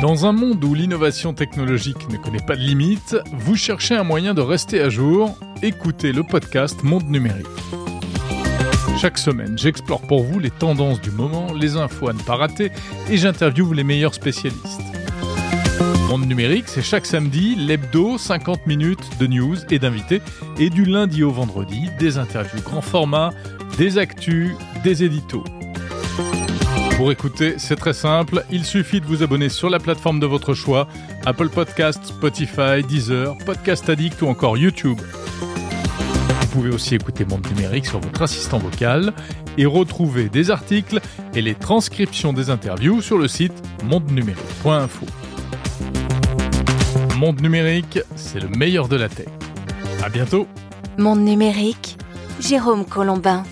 Dans un monde où l'innovation technologique ne connaît pas de limites, vous cherchez un moyen de rester à jour Écoutez le podcast Monde Numérique. Chaque semaine, j'explore pour vous les tendances du moment, les infos à ne pas rater et j'interviewe les meilleurs spécialistes. Monde numérique, c'est chaque samedi, l'hebdo, 50 minutes de news et d'invités, et du lundi au vendredi, des interviews grand format, des actus, des éditos. Pour écouter, c'est très simple, il suffit de vous abonner sur la plateforme de votre choix, Apple Podcast, Spotify, Deezer, Podcast Addict ou encore YouTube. Vous pouvez aussi écouter Monde Numérique sur votre assistant vocal et retrouver des articles et les transcriptions des interviews sur le site mondenumérique.info. Monde Numérique, c'est le meilleur de la tech. À bientôt Monde numérique, Jérôme Colombin.